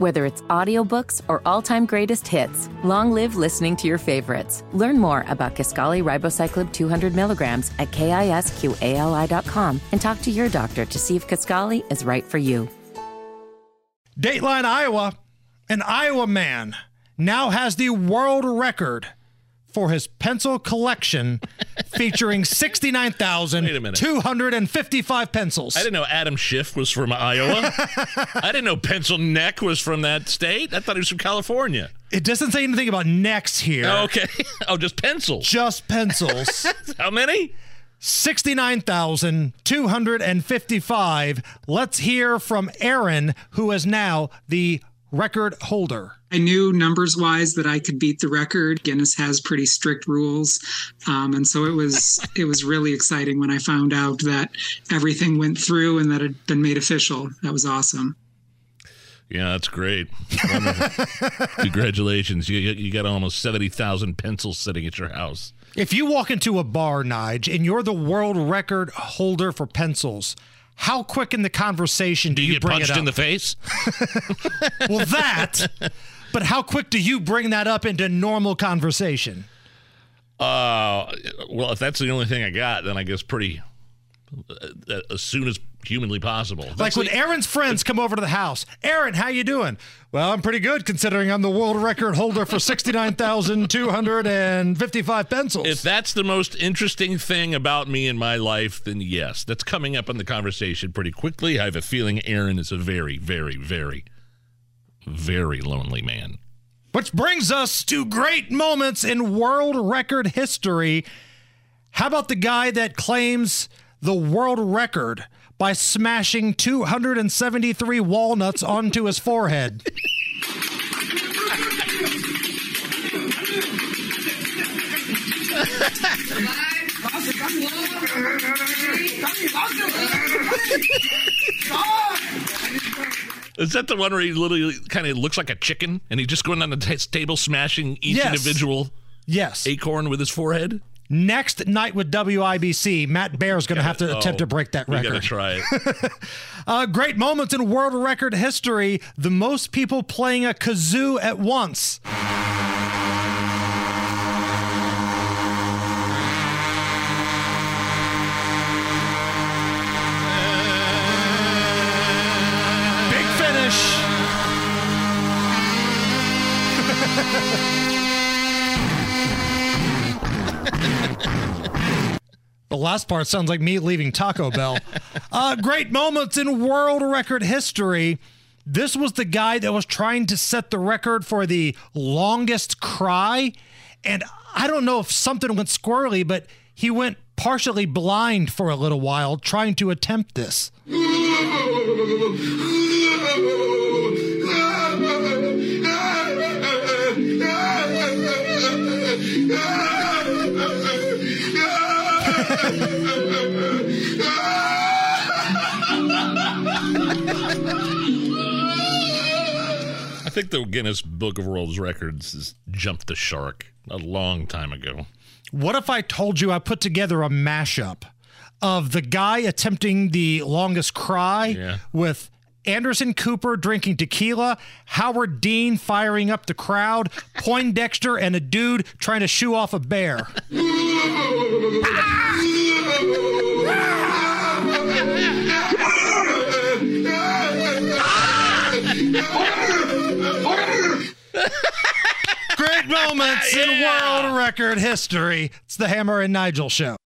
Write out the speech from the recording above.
Whether it's audiobooks or all-time greatest hits, long live listening to your favorites. Learn more about Kisqali Ribociclib 200 milligrams at kisqali.com and talk to your doctor to see if Kisqali is right for you. Dateline, Iowa. An Iowa man now has the world record for his pencil collection featuring 69,255 pencils. I didn't know Adam Schiff was from Iowa. I didn't know Pencil Neck was from that state. I thought he was from California. It doesn't say anything about necks here. Oh, okay. Oh, just pencils. Just pencils. How many? 69,255. Let's hear from Aaron, who is now the record holder. I knew numbers wise that I could beat the record. Guinness has pretty strict rules, um, and so it was it was really exciting when I found out that everything went through and that it had been made official. That was awesome. Yeah, that's great. Congratulations. You, you got almost 70,000 pencils sitting at your house. If you walk into a bar, Nige, and you're the world record holder for pencils, how quick in the conversation do, Do you, you get bring punched it up? in the face? well, that. But how quick do you bring that up into normal conversation? Uh, well, if that's the only thing I got, then I guess pretty Uh, uh, as soon as humanly possible. Like when Aaron's friends come over to the house. Aaron, how you doing? Well, I'm pretty good considering I'm the world record holder for 69,255 pencils. If that's the most interesting thing about me in my life, then yes, that's coming up in the conversation pretty quickly. I have a feeling Aaron is a very, very, very, very lonely man. Which brings us to great moments in world record history. How about the guy that claims the world record by smashing 273 walnuts onto his forehead? Is that the one where he literally kind of looks like a chicken and he's just going on the t- table smashing each Yes. individual Yes. acorn with his forehead? Next night with WIBC, Matt Bear is going to have to attempt Oh, to break that We got to record. try it. Uh, great moments in world record history. The most people playing a kazoo at once. Big finish. The last part sounds like me leaving Taco Bell. uh, great moments in world record history. This was the guy that was trying to set the record for the longest cry. And I don't know if something went squirrely, but he went partially blind for a little while trying to attempt this. I think the Guinness Book of World Records has jumped the shark a long time ago. What if I told you I put together a mashup of the guy attempting the longest cry Yeah. with Anderson Cooper drinking tequila, Howard Dean firing up the crowd, Poindexter, and a dude trying to shoo off a bear? Moments in world record history. It's the Hammer and Nigel show.